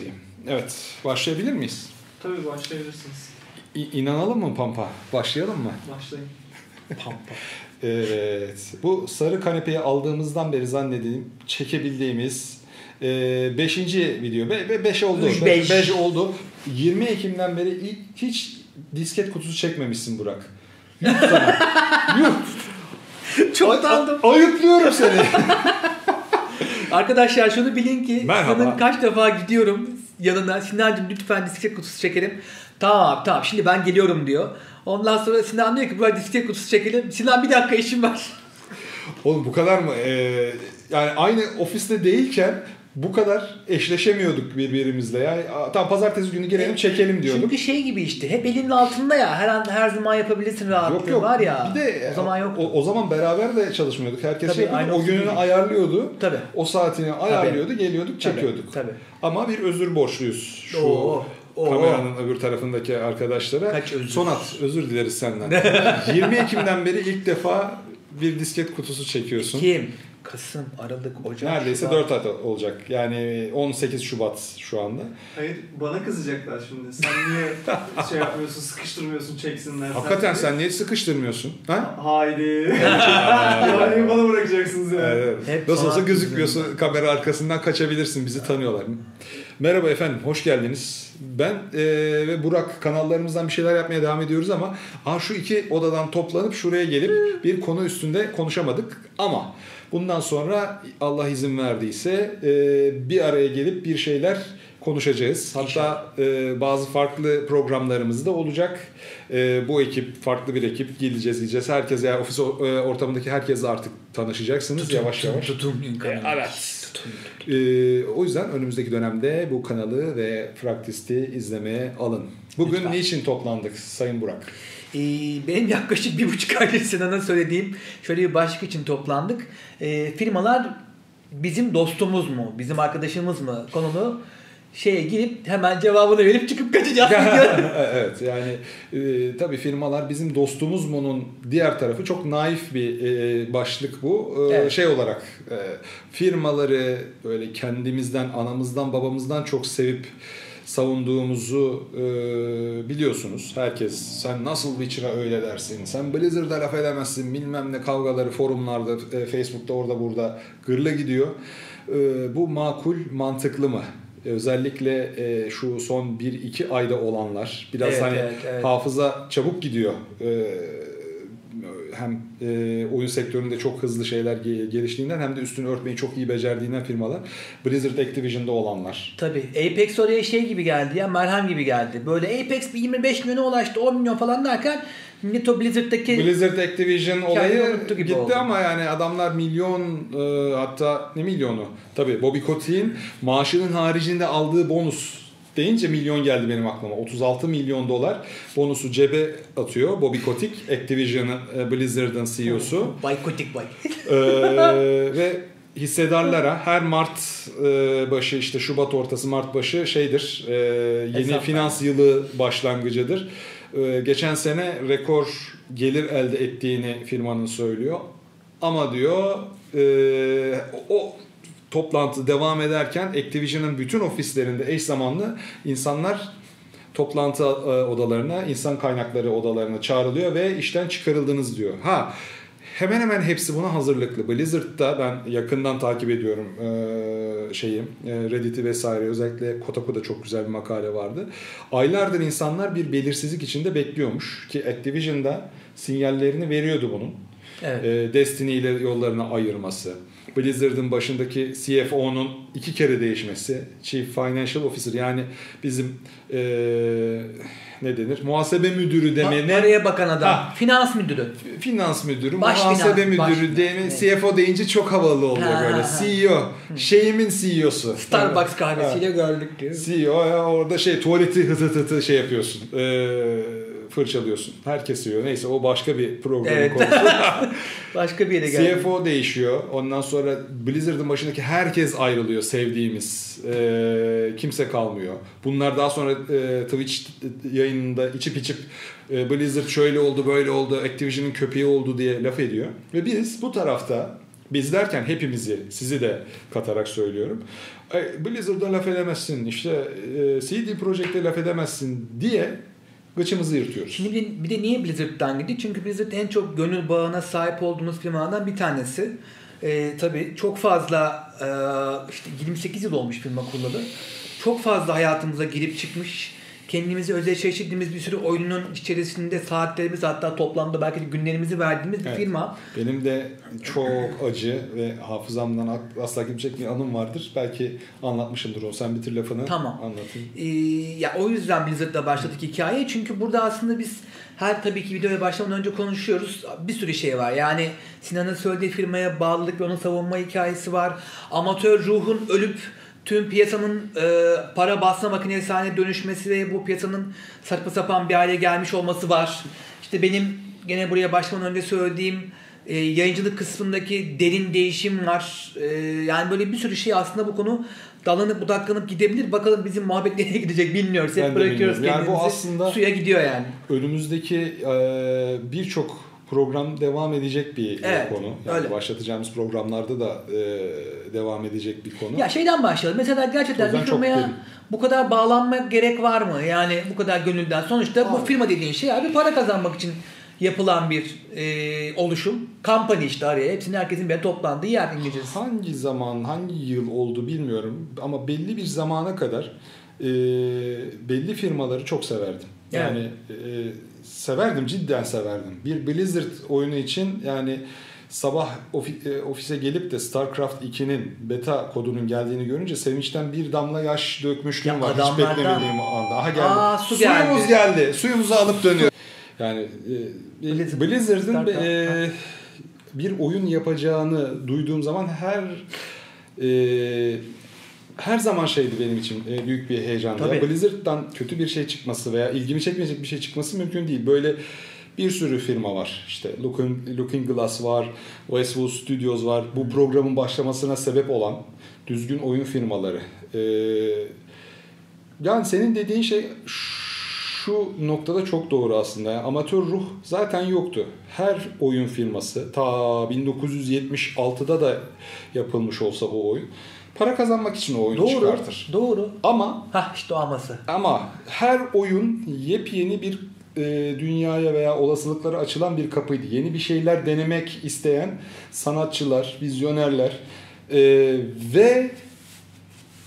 Hüseyin. Evet, başlayabilir miyiz? Tabii başlayabilirsiniz. İ- inanalım mı Pampa? Başlayalım mı? Başlayın. Pampa. Evet, bu sarı kanepeyi aldığımızdan beri zannedeyim çekebildiğimiz 5. video. 5 oldu. Üç, beş. 5 oldu. 20 Ekim'den beri ilk, hiç disket kutusu çekmemişsin Burak. Yuh sana. Yuh. Çok utandım. Ayıplıyorum seni. Arkadaşlar şunu bilin ki Merhaba. Sinan'ın kaç defa gidiyorum yanına Sinancım lütfen disklet kutusu çekelim. Tamam tamam şimdi ben geliyorum diyor. Ondan sonra Sinan diyor ki buraya disklet kutusu çekelim. Sinan bir dakika işim var. Oğlum bu kadar mı? Ee, yani aynı ofiste değilken bu kadar eşleşemiyorduk birbirimizle. "Aa, tamam pazartesi günü gelelim çekelim diyorduk. Çünkü şey gibi işte hep elinin altında ya her an her zaman yapabilirsin rahatlığı Yok yok. var ya. Bir de o zaman yok. O, o zaman beraber de çalışmıyorduk. Herkes Tabii, şey yapıyordu, aynı o gününü değil. ayarlıyordu. Tabii. O saatini ayarlıyordu, geliyorduk, Tabii, çekiyorduk. tabii. Ama bir özür borçluyuz şu Oo, oo. kameranın öbür tarafındaki arkadaşlara. Kaç özür? Sonat özür dileriz senden. 20 Ekim'den beri ilk defa bir disket kutusu çekiyorsun. Kim? Kasım, Aralık, Ocak. Neredeyse Şubat. 4 ay olacak. Yani 18 Şubat şu anda. Hayır bana kızacaklar şimdi. Sen niye şey yapmıyorsun, sıkıştırmıyorsun, çeksinler. Hakikaten sen niye sıkıştırmıyorsun? Ha? Haydi. yani bana bırakacaksınız ya. Evet. Hep Nasıl olsa gözükmüyorsun kamera arkasından kaçabilirsin bizi tanıyorlar. Merhaba efendim hoş geldiniz. Ben e, ve Burak kanallarımızdan bir şeyler yapmaya devam ediyoruz ama aa, şu iki odadan toplanıp şuraya gelip bir konu üstünde konuşamadık ama bundan sonra Allah izin verdiyse e, bir araya gelip bir şeyler konuşacağız. Hatta e, bazı farklı programlarımız da olacak. E, bu ekip farklı bir ekip geleceğiz gideceğiz. Herkes yani ofis e, ortamındaki herkesle artık tanışacaksınız yavaş yavaş. Tutun kanalı. Evet. Tutun. Ee, o yüzden önümüzdeki dönemde bu kanalı ve Fraktist'i izlemeye alın. Bugün Lütfen. niçin toplandık Sayın Burak? Ee, benim yaklaşık bir buçuk aydır Sinan'a söylediğim şöyle bir başlık için toplandık. Ee, firmalar bizim dostumuz mu, bizim arkadaşımız mı konulu şeye girip hemen cevabını verip çıkıp kaçacağız. evet yani e, tabii firmalar bizim dostumuz mu'nun diğer tarafı çok naif bir e, başlık bu. E, Evet. Şey olarak e, firmaları böyle kendimizden, anamızdan, babamızdan çok sevip savunduğumuzu e, biliyorsunuz. Herkes sen nasıl çıra öyle dersin, sen Blizzard'a laf edemezsin bilmem ne kavgaları forumlarda, e, Facebook'ta orada burada gırla gidiyor. E, bu makul, mantıklı mı? Özellikle e, şu son 1-2 ayda olanlar biraz Evet, hani evet, evet. hafıza çabuk gidiyor. E, hem e, oyun sektöründe çok hızlı şeyler ge- geliştiğinden hem de üstünü örtmeyi çok iyi becerdiğinden firmalar Blizzard Activision'da olanlar. Tabii Apex oraya şey gibi geldi ya merhem gibi geldi. Böyle Apex bir 25 milyona ulaştı 10 milyon falan derken millet o Blizzard'daki Blizzard Activision olayı gitti oldu. ama yani adamlar milyon e, hatta ne milyonu? Tabii Bobby Kotick'in maaşının haricinde aldığı bonus deyince milyon geldi benim aklıma. 36 milyon dolar bonusu cebe atıyor Bobby Kotick, Activision'ın e, Blizzard'ın CEO'su. Baykotik bay. Ee, ve hissedarlara her Mart e, başı işte Şubat ortası Mart başı şeydir e, yeni Hesaplar. finans yılı başlangıcıdır. E, geçen sene rekor gelir elde ettiğini firmanın söylüyor. Ama diyor e, o toplantı devam ederken Activision'ın bütün ofislerinde eş zamanlı insanlar toplantı e, odalarına, insan kaynakları odalarına çağrılıyor ve işten çıkarıldınız diyor. Ha hemen hemen hepsi buna hazırlıklı. Blizzard'da ben yakından takip ediyorum e, şeyi, e, Reddit'i vesaire. Özellikle Kotaku'da çok güzel bir makale vardı. Aylardır insanlar bir belirsizlik içinde bekliyormuş ki Activision'da sinyallerini veriyordu bunun. Evet. E, Destiny ile yollarını ayırması. Blizzard'ın başındaki CFO'nun iki kere değişmesi. Chief Financial Officer yani bizim e, ne denir? Muhasebe müdürü demene Paraya bakan adam. Ha. Finans müdürü. finans müdürü, Baş muhasebe finans, baş müdürü, finans, deme, CFO deyince çok havalı oluyor Ha, böyle. ha, ha. CEO, şeyimin CEO'su. Starbucks kahvesiyle gördük diyor. CEO ya orada şey tuvaleti hıtı hıtı şey yapıyorsun. Ee, fırçalıyorsun. Herkes yiyor. Neyse o başka bir programın Evet. konusu. Başka bir yere geldi. CFO değişiyor. Ondan sonra Blizzard'ın başındaki herkes ayrılıyor sevdiğimiz. Ee, kimse kalmıyor. Bunlar daha sonra e, Twitch yayınında içip içip e, Blizzard şöyle oldu böyle oldu Activision'ın köpeği oldu diye laf ediyor. Ve biz bu tarafta Biz derken hepimizi, sizi de katarak söylüyorum. E, Blizzard'a laf edemezsin, işte e, CD Projekt'e laf edemezsin diye gıçımızı yırtıyoruz. Şimdi bir bir de niye Blizzard'dan gitti? Çünkü Blizzard en çok gönül bağına sahip olduğumuz firmalardan bir tanesi. Ee, tabii çok fazla e, işte 28 yıl olmuş firma kurulalı. Çok fazla hayatımıza girip çıkmış. Kendimizi özdeşleştirdiğimiz bir sürü oyunun içerisinde saatlerimiz hatta toplamda belki de günlerimizi verdiğimiz bir Evet. firma. Benim de çok acı ve hafızamdan asla gidecek bir anım vardır. Belki anlatmışımdır o. Sen bitir lafını Tamam. anlatayım. Ee, ya o yüzden Blizzard'la başladık hikaye. Çünkü burada aslında biz her tabii ki videoya başlamadan önce konuşuyoruz. Bir sürü şey var. Yani Sinan'ın söylediği firmaya bağlılık ve onu savunma hikayesi var. Amatör ruhun ölüp tüm piyasanın e, para basma makinesi haline dönüşmesi ve bu piyasanın saçma sapan bir hale gelmiş olması var. İşte benim gene buraya başlamadan önce söylediğim e, yayıncılık kısmındaki derin değişim var. E, yani böyle bir sürü şey aslında bu konu dalanıp budaklanıp gidebilir. Bakalım bizim muhabbet nereye gidecek bilmiyoruz. Hep Ben bırakıyoruz bilmiyorum. Yani bu kendimizi. aslında- Suya gidiyor yani. Önümüzdeki e, birçok program devam edecek bir Evet, konu. Yani öyle. başlatacağımız programlarda da e, devam edecek bir konu. Ya şeyden başlayalım. Mesela gerçekten bir firmaya bu kadar bağlanma gerek var mı? Yani bu kadar gönülden. Sonuçta bu Abi. firma dediğin şey abi para kazanmak için yapılan bir e, oluşum. Company işte araya. Hepsinin herkesin bir toplandığı yer İngilizcesi. Hangi zaman, hangi yıl oldu bilmiyorum ama belli bir zamana kadar e, belli firmaları çok severdim. Evet. Yani e, severdim, cidden severdim. Bir Blizzard oyunu için yani sabah e, ofise gelip de StarCraft 2'nin beta kodunun geldiğini görünce sevinçten bir damla yaş dökmüşlüğüm Ya var. Hiç adamlardan- beklemediğim anda. Aha geldi. Aa, su Suyumuz geldi. geldi. Suyumuzu alıp dönüyor. Yani e, Blizzard- Blizzard'ın e, bir oyun yapacağını duyduğum zaman her e, her zaman şeydi benim için e, büyük bir heyecandı. Tabii. Ya Blizzard'dan kötü bir şey çıkması veya ilgimi çekmeyecek bir şey çıkması mümkün değil. Böyle bir sürü firma var. İşte Looking, Looking Glass var, Westwood Studios var. Bu programın başlamasına sebep olan düzgün oyun firmaları. E, yani senin dediğin şey şu noktada çok doğru aslında. Yani amatör ruh zaten yoktu. Her oyun firması ta 1976'da da yapılmış olsa o oyun para kazanmak için o oyunu Doğru. çıkartır. Doğru. Ama Hah işte o aması. ama her oyun yepyeni bir e, dünyaya veya olasılıklara açılan bir kapıydı. Yeni bir şeyler denemek isteyen sanatçılar, vizyonerler e, ve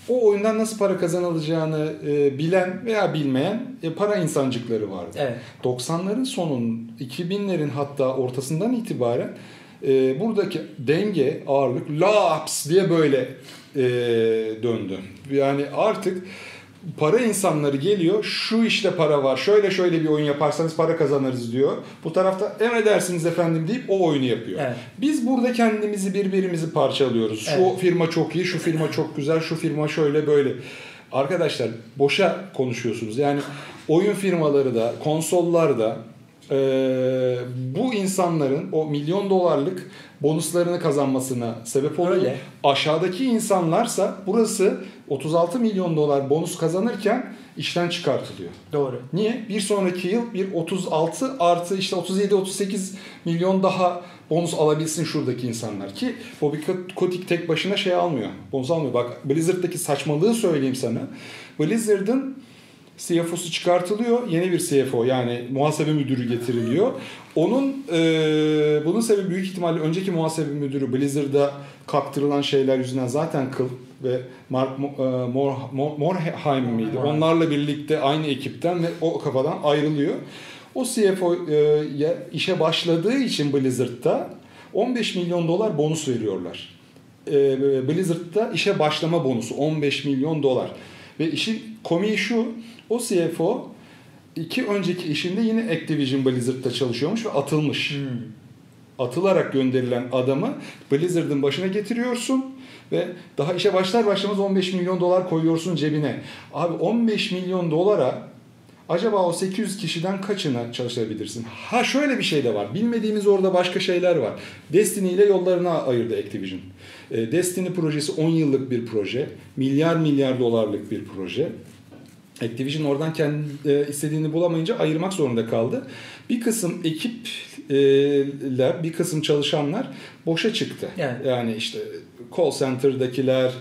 o oyundan nasıl para kazanılacağını e, bilen veya bilmeyen e, para insancıkları vardı. Evet. 90'ların sonun 2000'lerin hatta ortasından itibaren e, buradaki denge, ağırlık laps diye böyle e, döndü. Yani artık para insanları geliyor. Şu işte para var. Şöyle şöyle bir oyun yaparsanız para kazanırız diyor. Bu tarafta emredersiniz efendim deyip o oyunu yapıyor. Evet. Biz burada kendimizi birbirimizi parçalıyoruz. Şu Evet. firma çok iyi, şu firma çok güzel, şu firma şöyle böyle. Arkadaşlar boşa konuşuyorsunuz. Yani oyun firmaları da, konsollar da eee, bu insanların o milyon dolarlık bonuslarını kazanmasına sebep oluyor. Öyle. Aşağıdaki insanlarsa burası 36 milyon dolar bonus kazanırken işten çıkartılıyor. Doğru. Niye? Bir sonraki yıl bir 36 artı işte 37-38 milyon daha bonus alabilsin şuradaki insanlar ki Bobby Kotick tek başına şey almıyor. Bonus almıyor. Bak Blizzard'daki saçmalığı söyleyeyim sana. Blizzard'ın CFO'su çıkartılıyor. Yeni bir CFO yani muhasebe müdürü getiriliyor. Onun e, bunun sebebi büyük ihtimalle önceki muhasebe müdürü Blizzard'da kaptırılan şeyler yüzünden zaten kıl ve Mark Mo- e, Mor, Mor, Morheim miydi? Onlarla birlikte aynı ekipten ve o kafadan ayrılıyor. O CFO e, işe başladığı için Blizzard'da 15 milyon dolar bonus veriyorlar. E, Blizzard'da işe başlama bonusu 15 milyon dolar. Ve işin komiği şu, o CFO iki önceki işinde yine Activision Blizzard'da çalışıyormuş ve atılmış. Hmm. Atılarak gönderilen adamı Blizzard'ın başına getiriyorsun ve daha işe başlar başlamaz 15 milyon dolar koyuyorsun cebine. Abi 15 milyon dolara acaba o 800 kişiden kaçına çalıştırabilirsin? Ha şöyle bir şey de var. Bilmediğimiz orada başka şeyler var. Destiny ile yollarına ayırdı Activision. E, Destiny projesi 10 yıllık bir proje. Milyar milyar dolarlık bir proje. Activision oradan kendi e, istediğini bulamayınca ayırmak zorunda kaldı. Bir kısım ekip bir kısım çalışanlar boşa çıktı. Evet. Yani işte call center'dakiler,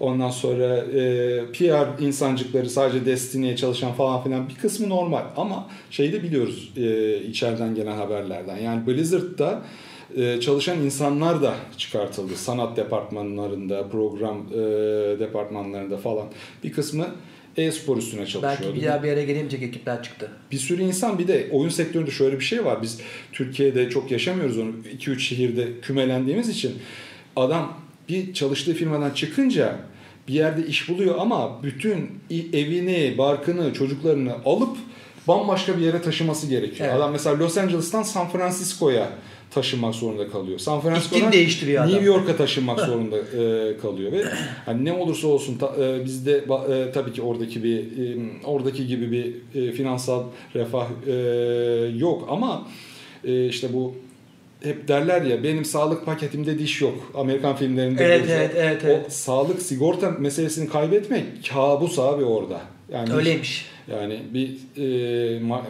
ondan sonra e, PR insancıkları sadece Destiny'ye çalışan falan filan bir kısmı normal. Ama şeyi de biliyoruz e, içeriden gelen haberlerden. Yani Blizzard'da e, çalışan insanlar da çıkartıldı. Sanat departmanlarında, program e, departmanlarında falan. Bir kısmı e-spor üstüne çalışıyordu. Belki bir daha bir yere gelemeyecek ekipler çıktı. Bir sürü insan bir de oyun sektöründe şöyle bir şey var. Biz Türkiye'de çok yaşamıyoruz onu. 2-3 şehirde kümelendiğimiz için adam bir çalıştığı firmadan çıkınca bir yerde iş buluyor ama bütün evini, barkını, çocuklarını alıp bambaşka bir yere taşıması gerekiyor. Evet. Adam mesela Los Angeles'tan San Francisco'ya taşınmak zorunda kalıyor. San Francisco'dan. New York'a taşınmak zorunda e, kalıyor ve hani ne olursa olsun ta, e, bizde e, tabii ki oradaki bir e, oradaki gibi bir e, finansal refah e, yok ama e, işte bu hep derler ya benim sağlık paketimde diş yok. Amerikan filmlerinde Evet, görürüz. evet, evet, o evet. sağlık sigorta meselesini kaybetmek kabus abi orada. Yani Öyleymiş. Yani bir, e, ma-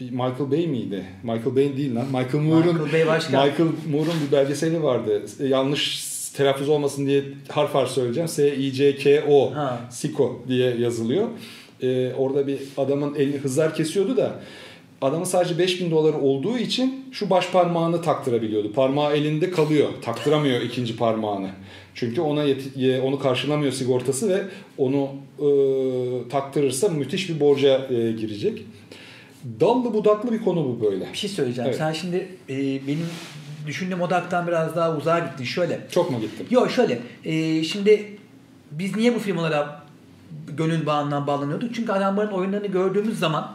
bir Michael Bay miydi? Michael Bay değil lan. Michael Moore'un Michael. Michael Moore'un bir belgeseli vardı. E, Yanlış telaffuz olmasın diye harf harf söyleyeceğim. S-I-C-K-O. Ha. Siko diye yazılıyor. E, orada bir adamın elini hızlar kesiyordu da adamın sadece 5000 doları olduğu için şu baş parmağını taktırabiliyordu. Parmağı elinde kalıyor. Taktıramıyor ikinci parmağını. Çünkü ona yeti- ye- onu karşılamıyor sigortası ve onu e, taktırırsa müthiş bir borca e, girecek. Dallı budaklı bir konu bu böyle. Bir şey söyleyeceğim. Evet. Sen şimdi e, benim düşündüğüm odaktan biraz daha uzağa gittin. Şöyle. Çok mu gittim? Yok şöyle. e, şimdi biz niye bu firmalara gönül bağından bağlanıyorduk? Çünkü adamların oyunlarını gördüğümüz zaman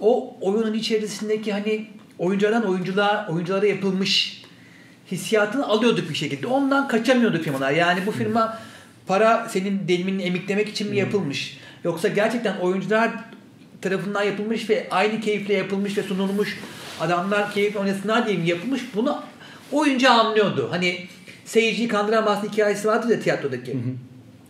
o oyunun içerisindeki hani oyunculardan oyuncular oyunculara yapılmış hissiyatını alıyorduk bir şekilde. Ondan kaçamıyorduk firmalar. Yani bu firma para senin delimini emiklemek için mi yapılmış? Yoksa gerçekten oyuncular tarafından yapılmış ve aynı keyifle yapılmış ve sunulmuş adamlar keyifle oynasınlar diye yapılmış? Bunu oyuncu anlıyordu. Hani seyirciyi kandıramazsın hikayesi vardı ya tiyatrodaki.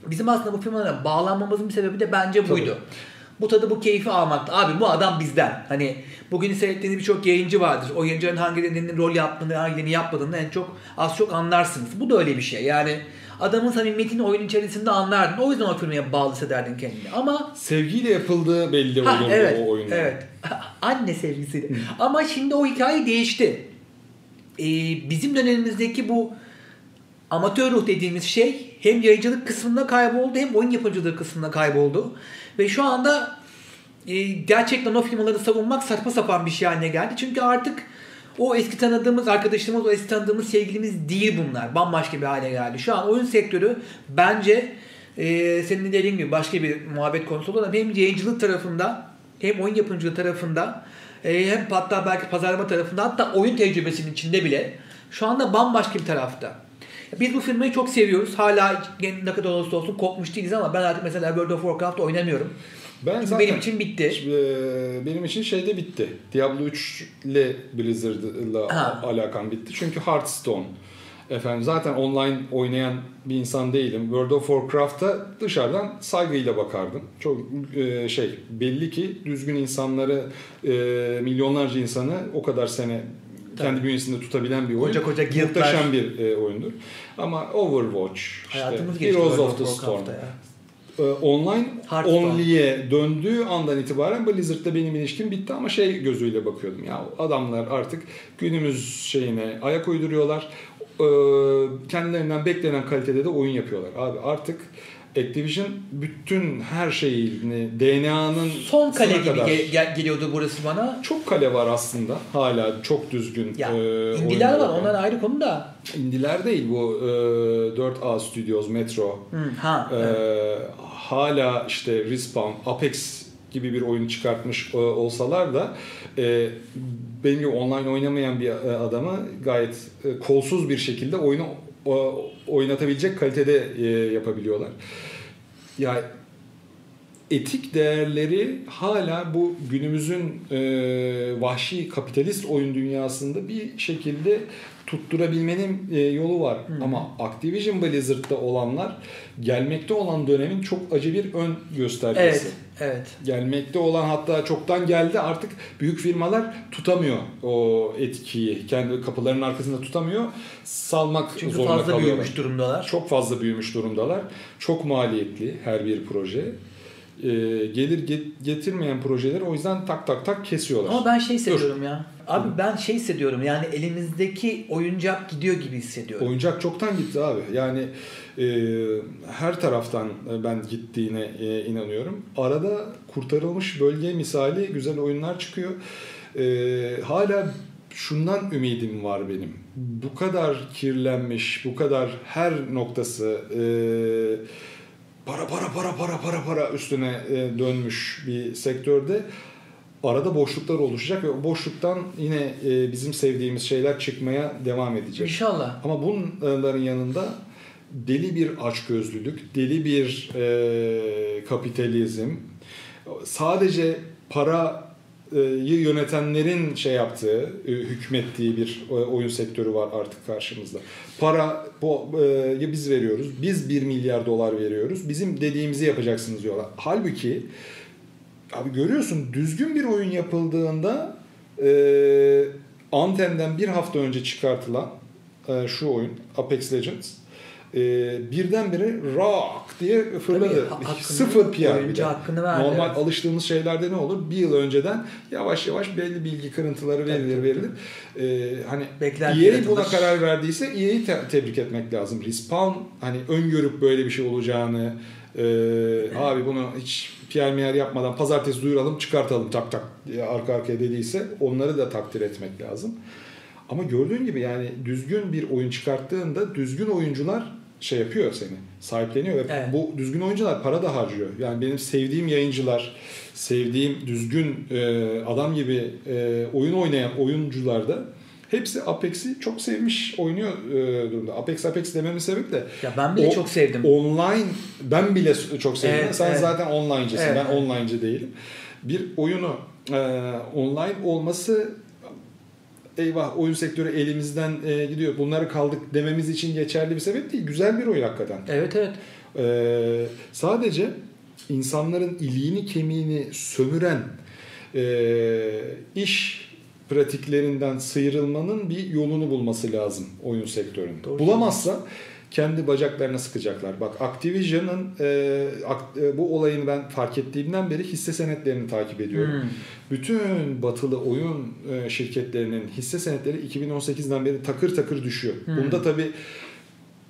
Bizim aslında bu firmalara bağlanmamızın bir sebebi de bence buydu. Tabii. Bu tadı bu keyfi almakta. Abi bu adam bizden. Hani bugün seyrettiğiniz birçok yayıncı vardır. O yayıncıların hangilerinin rol yaptığını, hangilerini yapmadığını en çok az çok anlarsınız. Bu da öyle bir şey. Yani adamın samimiyetini oyun içerisinde anlardın. O yüzden o firmaya bağlı hissederdin kendini. Ama Sevgiyle yapıldığı belli Ha, olurdu evet, o oyunda. evet. Anne sevgisiyle. Ama şimdi o hikaye değişti. Ee, bizim dönemimizdeki bu amatör ruh dediğimiz şey hem yayıncılık kısmında kayboldu hem oyun yapıcılığı kısmında kayboldu. Ve şu anda e, gerçekten o firmaları savunmak saçma sapan bir şey haline geldi. Çünkü artık o eski tanıdığımız arkadaşlarımız, o eski tanıdığımız sevgilimiz değil bunlar. Bambaşka bir hale geldi. Şu an oyun sektörü bence e, senin dediğin gibi başka bir muhabbet konusu olan hem yayıncılık tarafında hem oyun yapımcılığı tarafında e, hem hatta belki pazarlama tarafında hatta oyun tecrübesinin içinde bile şu anda bambaşka bir tarafta. Biz bu firmayı çok seviyoruz. Hala ne kadar olursa olsun kopmuş değiliz ama ben artık mesela World of Warcraft oynamıyorum. Ben Çünkü zaten, benim için bitti. Eee, benim için şeyde bitti. Diablo 3 ile Blizzard'la Ha. alakam bitti. Çünkü Hearthstone. Efendim zaten online oynayan bir insan değilim. World of Warcraft'a dışarıdan saygıyla bakardım. Çok eee, şey belli ki düzgün insanları eee, milyonlarca insanı o kadar sene kendi bünyesinde tutabilen bir oyun. Koca koca. Muhteşem bir eee, oyundur. Ama Overwatch, işte, Heroes of the Storm, ya. E, online Hearthstone. only'e döndüğü andan itibaren Blizzard'da benim ilişkim bitti ama şey gözüyle bakıyordum ya adamlar artık günümüz şeyine ayak uyduruyorlar. E, kendilerinden beklenen kalitede de oyun yapıyorlar. Abi artık Activision bütün her şeyini DNA'nın Son kale gibi kadar- gel- gel- geliyordu burası bana. çok kale var aslında. Hala çok düzgün Ya e, indiler var yapan. onlar ayrı konu da. İndiler değil bu e, 4A Studios, Metro, Hı, ha. Ee, evet. hala işte Respawn, Apex gibi bir oyun çıkartmış e, olsalar da e, benim gibi online oynamayan bir e, adamı gayet e, kolsuz bir şekilde oyunu oynatabilecek kalitede e, yapabiliyorlar. Ya etik değerleri hala bu günümüzün e, vahşi kapitalist oyun dünyasında bir şekilde tutturabilmenin e, yolu var. Hı. Ama Activision Blizzard'da olanlar gelmekte olan dönemin çok acı bir ön göstergesi. Evet, evet. Gelmekte olan hatta çoktan geldi artık büyük firmalar tutamıyor o etkiyi. Kendi kapılarının arkasında tutamıyor. Salmak Çünkü zorunda fazla kalıyorlar. büyümüş durumdalar. Çok fazla büyümüş durumdalar. Çok maliyetli her bir proje. Ee, gelir get- getirmeyen projeleri o yüzden tak tak tak kesiyorlar. Ama ben şey hissediyorum ya. Abi ben şey hissediyorum yani elimizdeki oyuncak gidiyor gibi hissediyorum. Oyuncak çoktan gitti abi. Yani e, her taraftan e, ben gittiğine e, inanıyorum. Arada kurtarılmış bölge misali güzel oyunlar çıkıyor. E, hala şundan ümidim var benim. Bu kadar kirlenmiş, bu kadar her noktası e, para para para para para para üstüne e, dönmüş bir sektörde arada boşluklar oluşacak ve boşluktan yine e, bizim sevdiğimiz şeyler çıkmaya devam edecek. İnşallah. Ama bunların yanında deli bir açgözlülük, deli bir e, kapitalizm, sadece parayı yönetenlerin şey yaptığı, e, hükmettiği bir e, oyun sektörü var artık karşımızda. Para bu, e, biz veriyoruz, biz 1 milyar dolar veriyoruz, bizim dediğimizi yapacaksınız diyorlar. Halbuki abi görüyorsun düzgün bir oyun yapıldığında e, Anthem'den bir hafta önce çıkartılan e, şu oyun Apex Legends e, birdenbire rock diye fırladı. Tabii, hakkını- Sıfır PR de. hakkını verdi, Normal evet. alıştığımız şeylerde ne olur? Bir yıl önceden yavaş yavaş belli bilgi kırıntıları verilir tabii, verilir. E, hani Beklenti EA buna karar verdiyse EA'yi te- tebrik etmek lazım. Respawn hani öngörüp böyle bir şey olacağını e, abi bunu hiç PR miyer yapmadan pazartesi duyuralım çıkartalım tak tak diye arka arkaya dediyse onları da takdir etmek lazım. Ama gördüğün gibi yani düzgün bir oyun çıkarttığında düzgün oyuncular şey yapıyor seni sahipleniyor ve Evet. bu düzgün oyuncular para da harcıyor. Yani benim sevdiğim yayıncılar, sevdiğim düzgün e, adam gibi e, oyun oynayan oyuncular da hepsi Apex'i çok sevmiş oynuyor e, durumda. Apex Apex dememin sebebi de Ya ben bile o- çok sevdim. Online ben bile çok sevdim. Evet, Sen evet. zaten online'cısın. Evet, ben online'cı değilim. Bir oyunu e, online olması eyvah oyun sektörü elimizden e, gidiyor. Bunları kaldık dememiz için geçerli bir sebep değil. Güzel bir oyun hakikaten. Evet evet. Ee, sadece insanların iliğini kemiğini sömüren e, iş pratiklerinden sıyrılmanın bir yolunu bulması lazım oyun sektörünün. Doğru. Bulamazsa kendi bacaklarına sıkacaklar. Bak Activision'ın e, ak- e, bu olayını ben fark ettiğimden beri hisse senetlerini takip ediyorum. Hmm. Bütün batılı oyun e, şirketlerinin hisse senetleri 2018'den beri takır takır düşüyor. Hmm. Bunda tabii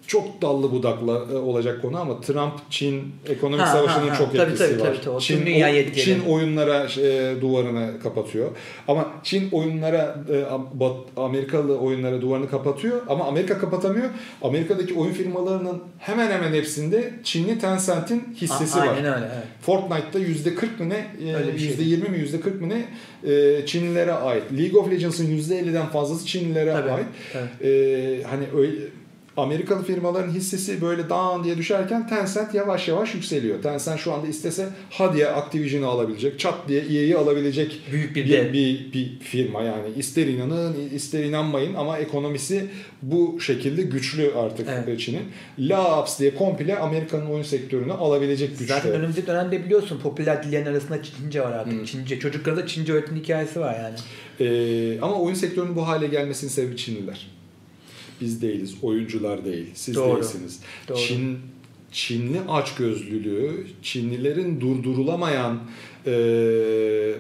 çok dallı budaklı e, olacak konu ama Trump Çin ekonomik Ha, savaşının ha, ha. çok Tabii, etkisi tabii, var. tabii, tabii. O Çin, dünya yetkili. Çin oyunlara e, duvarını kapatıyor. Ama Çin oyunlara e, Bat- Amerikalı oyunlara duvarını kapatıyor ama Amerika kapatamıyor. Amerika'daki oyun firmalarının hemen hemen hepsinde Çinli Tencent'in hissesi A- var. Aynen öyle evet. Fortnite'da yüzde 40 mı ne, e, Öyle bir şey. yüzde 20 mi yüzde 40 mı ne e, Çinlilere ait. League of Legends'ın yüzde 50'den fazlası Çinlilere Tabii, ait. tabii. E, hani öyle Amerikalı firmaların hissesi böyle dağın diye düşerken Tencent yavaş yavaş yükseliyor. Tencent şu anda istese ha diye Activision'ı alabilecek, çat diye EA'yi alabilecek Büyük bir bir, bir, bir firma yani. İster inanın ister inanmayın ama ekonomisi bu şekilde güçlü artık Evet. Çin'in. Laps diye komple Amerika'nın oyun sektörünü alabilecek güçte. Zaten önümüzdeki dönemde biliyorsun popüler dillerin arasında Çince var artık. Hmm. Çince. Çocuklara da Çince öğretim hikayesi var yani. Ee, ama oyun sektörünün bu hale gelmesinin sebebi Çinliler. Biz değiliz, oyuncular değil, siz Doğru. değilsiniz. Doğru. Çin Çinli açgözlülüğü, Çinlilerin durdurulamayan e,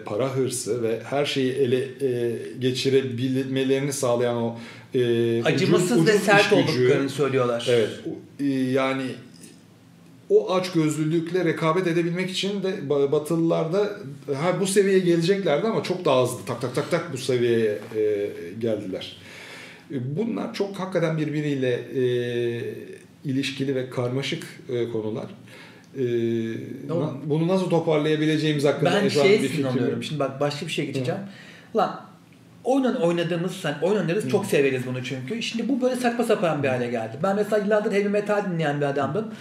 para hırsı ve her şeyi ele e, geçirebilmelerini sağlayan o e, Acımasız ucuz- ve ucuz sert iş gücü. olduklarını söylüyorlar. Evet. e, Yani o aç gözlülükle rekabet edebilmek için de ba- Batılılar da ha bu seviyeye geleceklerdi ama çok daha hızlı tak tak tak tak bu seviyeye e, geldiler. E, Bunlar çok hakikaten birbiriyle e, ilişkili ve karmaşık e, konular. E, na- bunu nasıl toparlayabileceğimiz hakkında Ben şey bir fikrim. Şimdi bak başka bir şey geçeceğim. Ulan oyun oynadığımız, sen oyun oynarız çok severiz bunu çünkü. Şimdi bu böyle saçma sapan bir hale geldi. Ben mesela yıllardır heavy metal dinleyen bir adamdım.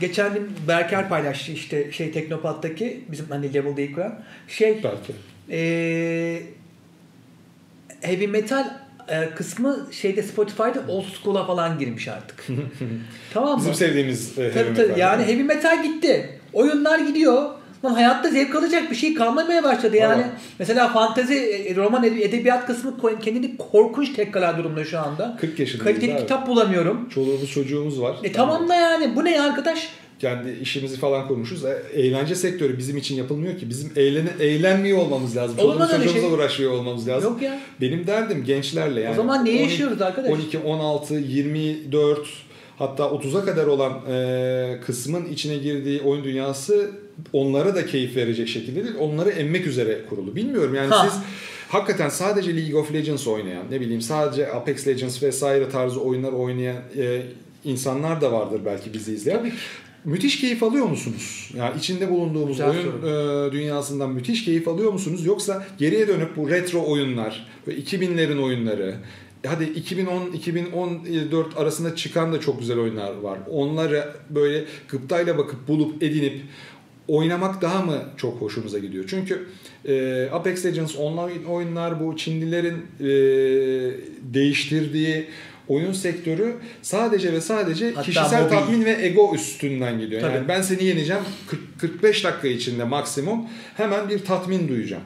geçen gün Berker paylaştı işte şey Teknopat'taki bizim hani Level Day kuran şey Belki. eee heavy metal e, kısmı şeyde Spotify'da old school'a falan girmiş artık. tamam mı? Bizim sevdiğimiz e, Tabii, tabii. Yani heavy metal gitti. Oyunlar gidiyor. Lan hayatta zevk alacak bir şey kalmamaya başladı yani. Valla. Mesela fantezi, e, roman, ede- edebiyat kısmı kendini korkunç tekrar durumda şu anda. 40 yaşındayız Kaliteli abi. kitap bulamıyorum. Çoluğumuz çocuğumuz var. E tamam da yani bu ne ya arkadaş? Kendi işimizi falan kurmuşuz. E, Eğlence sektörü bizim için yapılmıyor ki. Bizim eğlene, eğlenmiyor olmamız lazım. Olmaz öyle şey. uğraşıyor olmamız lazım. Yok ya. Benim derdim gençlerle yani. O zaman 12 yaşıyoruz arkadaş? 12, 16, 24 hatta 30'a kadar olan e, kısmın içine girdiği oyun dünyası onlara da keyif verecek şekilde değil. Onları emmek üzere kurulu. Bilmiyorum yani Ha. siz hakikaten sadece League of Legends oynayan ne bileyim sadece Apex Legends vesaire tarzı oyunlar oynayan e, insanlar da vardır belki bizi izleyen. Tabii ki. Müthiş keyif alıyor musunuz? Yani içinde bulunduğumuz Güzel oyun e, dünyasından müthiş keyif alıyor musunuz? Yoksa geriye dönüp bu retro oyunlar, ve 2000'lerin oyunları, hadi 2010-2014 arasında çıkan da çok güzel oyunlar var. Onları böyle gıptayla bakıp bulup edinip oynamak daha mı çok hoşunuza gidiyor? Çünkü e, Apex Legends online oyunlar bu Çinlilerin e, değiştirdiği oyun sektörü sadece ve sadece Hatta kişisel mobil. tatmin ve ego üstünden gidiyor. Tabii. Yani ben seni yeneceğim 40, 45 dakika içinde maksimum hemen bir tatmin duyacağım.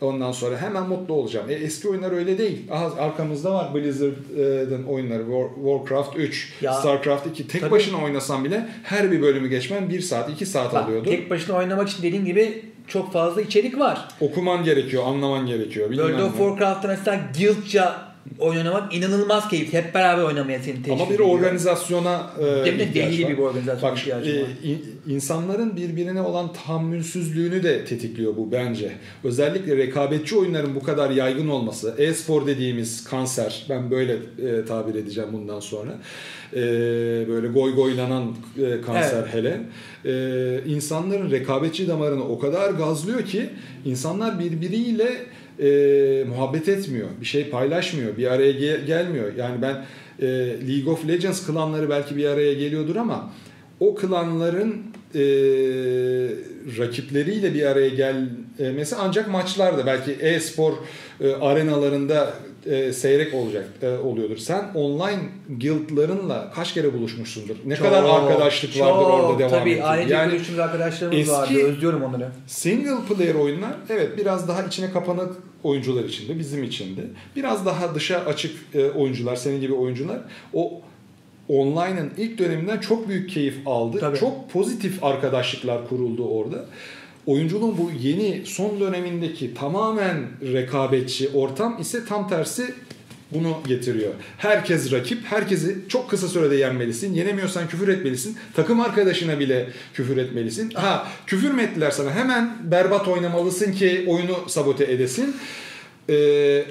Ondan sonra hemen mutlu olacağım. E, eski oyunlar öyle değil. Aha, arkamızda var Blizzard'ın oyunları. War- Warcraft 3, Ya, Starcraft 2. Tek tabii. başına oynasan bile her bir bölümü geçmen 1 saat, 2 saat Bak, alıyordu. tek başına oynamak için dediğin gibi çok fazla içerik var. Okuman gerekiyor, anlaman gerekiyor. World of. Warcraft'ta mesela guildca oynamak inanılmaz keyif. Hep beraber oynamaya seni teşvik Ama bir ediyor. organizasyona e, Değil mi? Deli var. bir organizasyon Bak ihtiyacı e, var. in- insanların birbirine olan tahammülsüzlüğünü de tetikliyor bu bence. Özellikle rekabetçi oyunların bu kadar yaygın olması, e-spor dediğimiz kanser, ben böyle e, tabir edeceğim bundan sonra. E, böyle goy goylanan e, kanser hele. E, insanların rekabetçi damarını o kadar gazlıyor ki insanlar birbiriyle e, muhabbet etmiyor, bir şey paylaşmıyor, bir araya ge- gelmiyor. Yani ben e, League of Legends klanları belki bir araya geliyordur ama o klanların e, rakipleriyle bir araya gelmesi ancak maçlarda belki e-spor e, arenalarında e, seyrek olacak e, oluyordur. Sen online guildlarınla kaç kere buluşmuşsundur? Ne Çok, kadar arkadaşlık vardır çok. orada devam Tabii edecek. ailece Yani görüştüğümüz arkadaşlarımız eski- vardı. Özlüyorum onları. Single player oyunlar evet biraz daha içine kapanık oyuncular içinde, bizim içinde. Biraz daha dışa açık e, oyuncular, senin gibi oyuncular o online'ın ilk döneminden çok büyük keyif aldı. Tabii. Çok pozitif arkadaşlıklar kuruldu orada. Oyunculuğun bu yeni son dönemindeki tamamen rekabetçi ortam ise tam tersi bunu getiriyor. Herkes rakip, herkesi çok kısa sürede yenmelisin. Yenemiyorsan küfür etmelisin. Takım arkadaşına bile küfür etmelisin. Ha, küfür mü ettiler sana? Hemen berbat oynamalısın ki oyunu sabote edesin. Ee,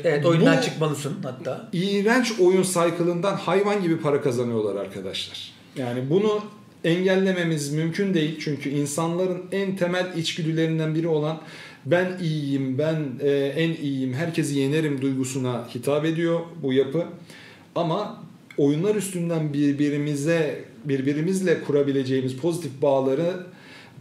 Evet oyundan bu çıkmalısın hatta. iğrenç oyun cycle'ından hayvan gibi para kazanıyorlar arkadaşlar. Yani bunu engellememiz mümkün değil. Çünkü insanların en temel içgüdülerinden biri olan ben iyiyim, ben e, en iyiyim, herkesi yenerim duygusuna hitap ediyor bu yapı. Ama oyunlar üstünden birbirimize birbirimizle kurabileceğimiz pozitif bağları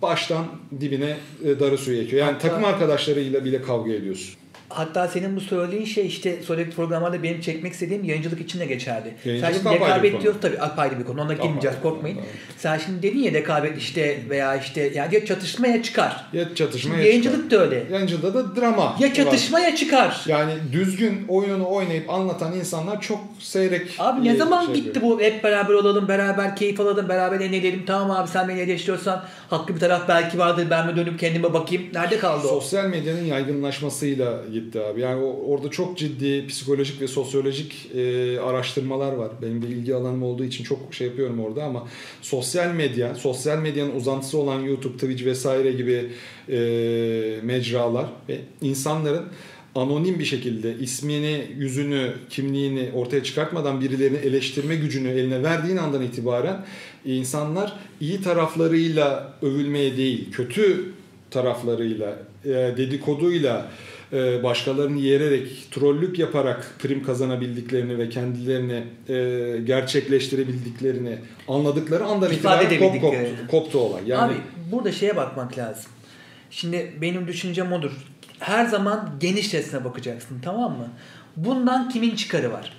baştan dibine e, darı suyu ekiyor. Yani Hatta- takım arkadaşlarıyla bile kavga ediyorsun. Hatta senin bu söylediğin şey işte sonraki programlarda benim çekmek istediğim yayıncılık için de geçerli. Yayıncılık Sen şimdi rekabet konu. diyoruz tabii apayrı bir konu. Ona girmeyeceğiz korkmayın. apayrı. Sen şimdi dedin ya rekabet işte veya işte yani ya çatışmaya çıkar. Ya çatışma Şimdi ya yayıncılık da öyle. Yayıncılıkta da drama. Ya var. çatışmaya çıkar. Yani düzgün oyununu oynayıp anlatan insanlar çok seyrek. Abi ne zaman şey gitti yapıyor. bu hep beraber olalım, beraber keyif alalım, beraber eğlenelim. Tamam abi sen beni eleştiriyorsan haklı bir taraf belki vardır. Ben mi dönüp kendime bakayım. Nerede kaldı o? Sosyal medyanın yaygınlaşmasıyla gitti abi. Yani orada çok ciddi psikolojik ve sosyolojik e, araştırmalar var. Benim de ilgi alanım olduğu için çok şey yapıyorum orada ama sosyal medya, sosyal medyanın uzantısı olan YouTube, Twitch vesaire gibi e, mecralar ve insanların anonim bir şekilde ismini, yüzünü, kimliğini ortaya çıkartmadan birilerini eleştirme gücünü eline verdiğin andan itibaren insanlar iyi taraflarıyla övülmeye değil, kötü taraflarıyla, e, dedikoduyla, e, başkalarını yererek, trollük yaparak prim kazanabildiklerini ve kendilerini e, gerçekleştirebildiklerini anladıkları andan İfade itibaren kop, edebildiklerini. koptu olay. Yani Abi burada şeye bakmak lazım. Şimdi benim düşüncem odur. Her zaman geniş resme bakacaksın tamam mı? Bundan kimin çıkarı var?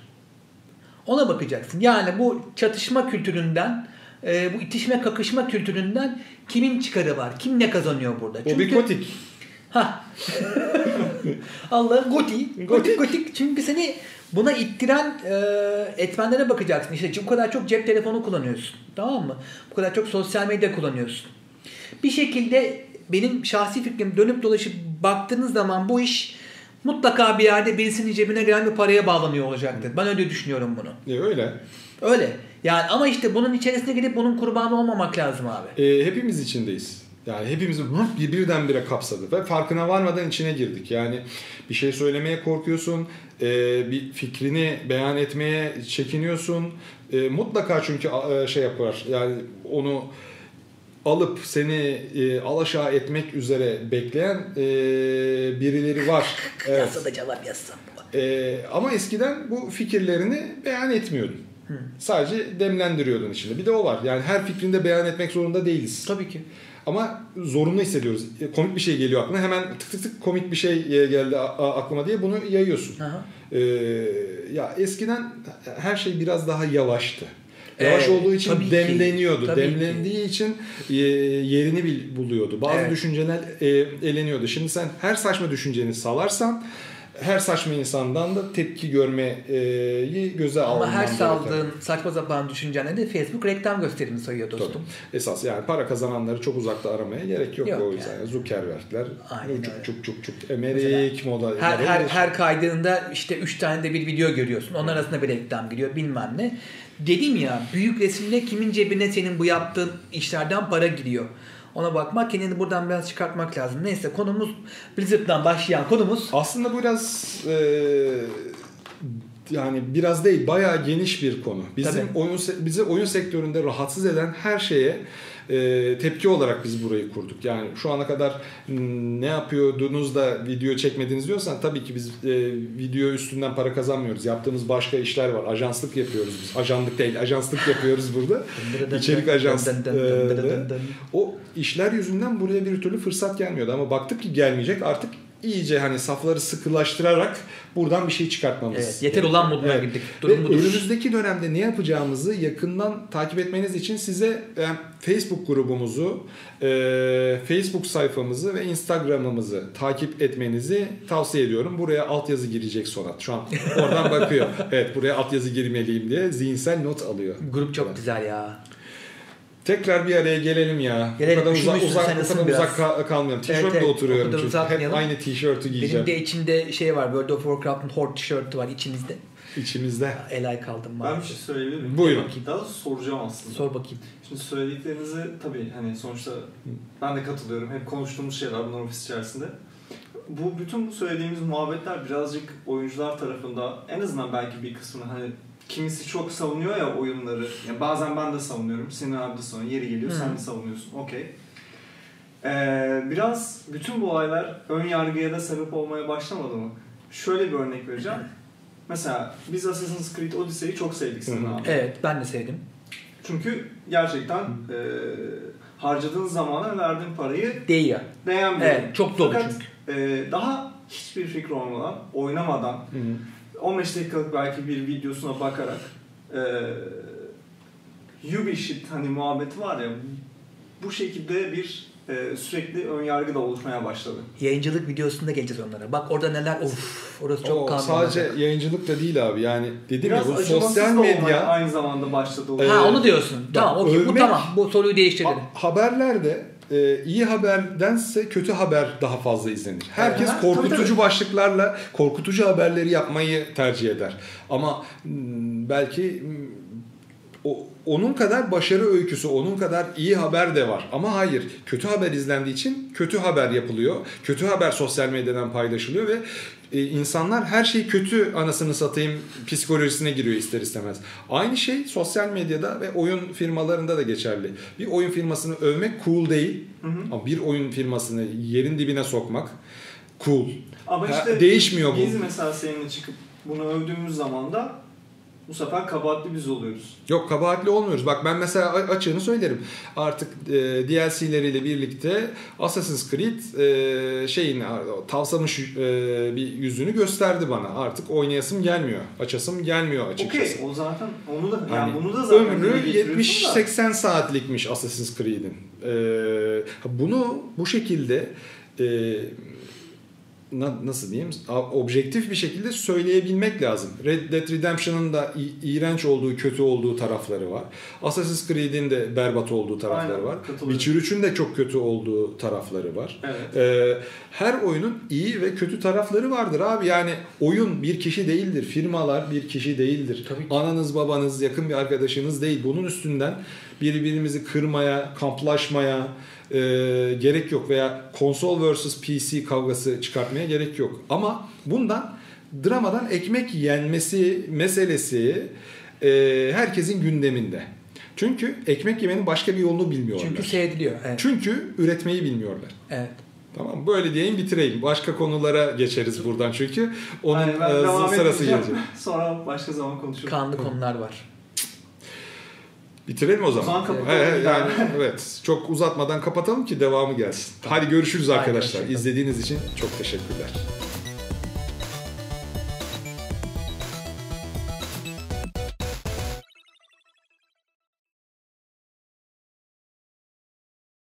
Ona bakacaksın. Yani bu çatışma kültüründen, e, bu itişme kakışma kültüründen kimin çıkarı var? Kim ne kazanıyor burada? o bir gotik. Ha. Allah'ın goti. Gotik gotik. Çünkü seni buna ittiren e, etmenlere bakacaksın. İşte bu kadar çok cep telefonu kullanıyorsun. Tamam mı? Bu kadar çok sosyal medya kullanıyorsun. Bir şekilde benim şahsi fikrim dönüp dolaşıp baktığınız zaman bu iş mutlaka bir yerde birisinin cebine giren bir paraya bağlanıyor olacaktır. Ben öyle düşünüyorum bunu. E, öyle. Öyle. Yani ama işte bunun içerisine gidip bunun kurbanı olmamak lazım abi. E, hepimiz içindeyiz. Yani hepimizi vup bir birdenbire kapsadı ve farkına varmadan içine girdik. Yani bir şey söylemeye korkuyorsun, e, bir fikrini beyan etmeye çekiniyorsun. E, mutlaka çünkü e, şey yapar. Yani onu alıp seni e, alaşağı etmek üzere bekleyen e, birileri var. Evet. Yasada cevap yazsam. E, ama eskiden bu fikirlerini beyan etmiyordun. Sadece demlendiriyordun içinde. Bir de o var. Yani her fikrinde beyan etmek zorunda değiliz. Tabii ki. Ama zorunlu hissediyoruz. E, Komik bir şey geliyor aklına. Hemen tık tık tık komik bir şey e, geldi aklıma diye bunu yayıyorsun. Aha. Ee, ya eskiden her şey biraz daha yavaştı. Yavaş Evet, olduğu için ki. demleniyordu. Tabii Demlendiği için e, yerini buluyordu. Bazı Evet. düşünceler e, eleniyordu. Şimdi sen her saçma düşünceni salarsan her saçma insandan da tepki görmeyi göze alman Ama her gereken. saldığın saçma sapan düşüncene de Facebook reklam gösterimini sayıyor dostum. Tabii. Esas yani para kazananları çok uzakta aramaya gerek yok, Yok o yüzden. Yani. Zuckerberg'ler çuk çuk çuk çuk emerik moda. Her, her, her kaydığında işte 3 tane de bir video görüyorsun. Onun arasında bir reklam giriyor bilmem ne. Dedim ya büyük resimde kimin cebine senin bu yaptığın işlerden para giriyor. Ona bakmak kendini buradan biraz çıkartmak lazım. Neyse konumuz Blizzard'dan başlayan konumuz. Aslında bu biraz e, yani biraz değil bayağı geniş bir konu. Bizim Tabii. oyun bizi oyun sektöründe rahatsız eden her şeye e, tepki olarak biz burayı kurduk. Yani şu ana kadar m, ne yapıyordunuz da video çekmediniz diyorsan tabii ki biz e, video üstünden para kazanmıyoruz. Yaptığımız başka işler var. Ajanslık yapıyoruz biz. Ajanlık değil, ajanslık yapıyoruz burada. İçerik ajans. Dın. O işler yüzünden buraya bir türlü fırsat gelmiyordu ama baktık ki gelmeyecek artık iyice hani safları sıkılaştırarak buradan bir şey çıkartmamız. Evet, yeter ulan moduna Evet. girdik. Ve Durum budur. önümüzdeki dönemde ne yapacağımızı yakından takip etmeniz için size e, Facebook grubumuzu, e, Facebook sayfamızı ve Instagram'ımızı takip etmenizi tavsiye ediyorum. Buraya altyazı girecek Sonat. Şu an oradan bakıyor. Evet buraya altyazı girmeliyim diye zihinsel not alıyor. Grup çok güzel ya. Tekrar bir araya gelelim ya. Gelelim, bu kadar uzak uzak, sen kadar biraz. uzak ka- kalmayalım. Evet, Tişörtle evet, o oturuyorum çünkü. Hep aynı tişörtü giyeceğim. Benim de içimde şey var. World of Warcraft'ın Horde tişörtü var içimizde. İçimizde. El ay kaldım Ben bir şey söyleyebilir miyim? Buyurun. Daha doğrusu soracağım aslında. Sor bakayım. Şimdi söylediklerinizi tabii hani sonuçta ben de katılıyorum. Hep konuştuğumuz şeyler bunlar ofis içerisinde. Bu bütün bu söylediğimiz muhabbetler birazcık oyuncular tarafında en azından belki bir kısmını hani kimisi çok savunuyor ya oyunları. Yani bazen ben de savunuyorum. Senin abi de savunuyor. Yeri geliyor Hı. sen de savunuyorsun. Okey. Ee, biraz bütün bu olaylar ön yargıya da sebep olmaya başlamadı mı? Şöyle bir örnek vereceğim. Mesela biz Assassin's Creed Odyssey'i çok sevdik senin abi. Evet ben de sevdim. Çünkü gerçekten e, harcadığın zamana verdiğin parayı Değiyor. değen bir Evet çok dolu Fakat çünkü. e, daha hiçbir fikri olmadan, oynamadan, Hı. 15 dakikalık belki bir videosuna bakarak e, Ubi shit hani muhabbeti var ya bu şekilde bir e, sürekli ön yargı da oluşmaya başladı. Yayıncılık videosunda geleceğiz onlara. Bak orada neler of orası çok O kanlı. sadece yayıncılık da değil abi. Yani dedim Biraz ya bu sosyal medya aynı zamanda başladı. Evet. Ha onu diyorsun. Tamam okey bu tamam. Bu soruyu değiştirelim. Ha- haberlerde e, iyi haberdense kötü haber daha fazla izlenir. Herkes Ha, korkutucu tabii, tabii. başlıklarla korkutucu haberleri yapmayı tercih eder. Ama belki o, onun kadar başarı öyküsü, onun kadar iyi haber de var. Ama hayır, kötü haber izlendiği için kötü haber yapılıyor. Kötü haber sosyal medyadan paylaşılıyor ve e, insanlar her şey kötü anasını satayım psikolojisine giriyor ister istemez. Aynı şey sosyal medyada ve oyun firmalarında da geçerli. Bir oyun firmasını övmek cool değil Hı hı. ama bir oyun firmasını yerin dibine sokmak cool. Ama Ha, işte değişmiyor bu. biz mesela seninle çıkıp bunu övdüğümüz zaman da bu sefer kabahatli biz oluyoruz. Yok kabahatli olmuyoruz. Bak ben mesela açığını söylerim. Artık e, DLC'leriyle birlikte Assassin's Creed e, şeyini o tavsamış e, bir yüzünü gösterdi bana. Artık oynayasım gelmiyor. Açasım gelmiyor açıkçası. Okey o zaten onu da yani Hani bunu da zaten ömrü dile getiriyorsun da. 70-80 saatlikmiş Assassin's Creed'in. Ee, bunu bu şekilde e, na- nasıl diyeyim objektif bir şekilde söyleyebilmek lazım. Red Dead Redemption'ın da iğrenç olduğu, kötü olduğu tarafları var. Assassin's Creed'in de berbat olduğu tarafları Aynen, var. Witcher 3'ün de çok kötü olduğu tarafları var. Evet. Ee, her oyunun iyi ve kötü tarafları vardır abi. Yani oyun bir kişi değildir. Firmalar bir kişi değildir. Tabii ki. Ananız, babanız, yakın bir arkadaşınız değil. Bunun üstünden birbirimizi kırmaya, kamplaşmaya e, gerek yok veya konsol vs PC kavgası çıkartmaya gerek yok. Ama bundan dramadan ekmek yenmesi meselesi e, herkesin gündeminde. Çünkü ekmek yemenin başka bir yolunu bilmiyorlar. Çünkü seyrediliyor. Evet. Çünkü üretmeyi bilmiyorlar. evet. Tamam? Böyle diyeyim bitireyim. Başka konulara geçeriz buradan çünkü. Onun ben e, sırası gelecek. Sonra başka zaman konuşuruz. Kanlı konular var. Bitirelim o zaman. O zaman kapatalım Evet, yani, evet. Çok uzatmadan kapatalım ki devamı gelsin. Hadi görüşürüz Hadi arkadaşlar. kalın. İzlediğiniz için çok teşekkürler.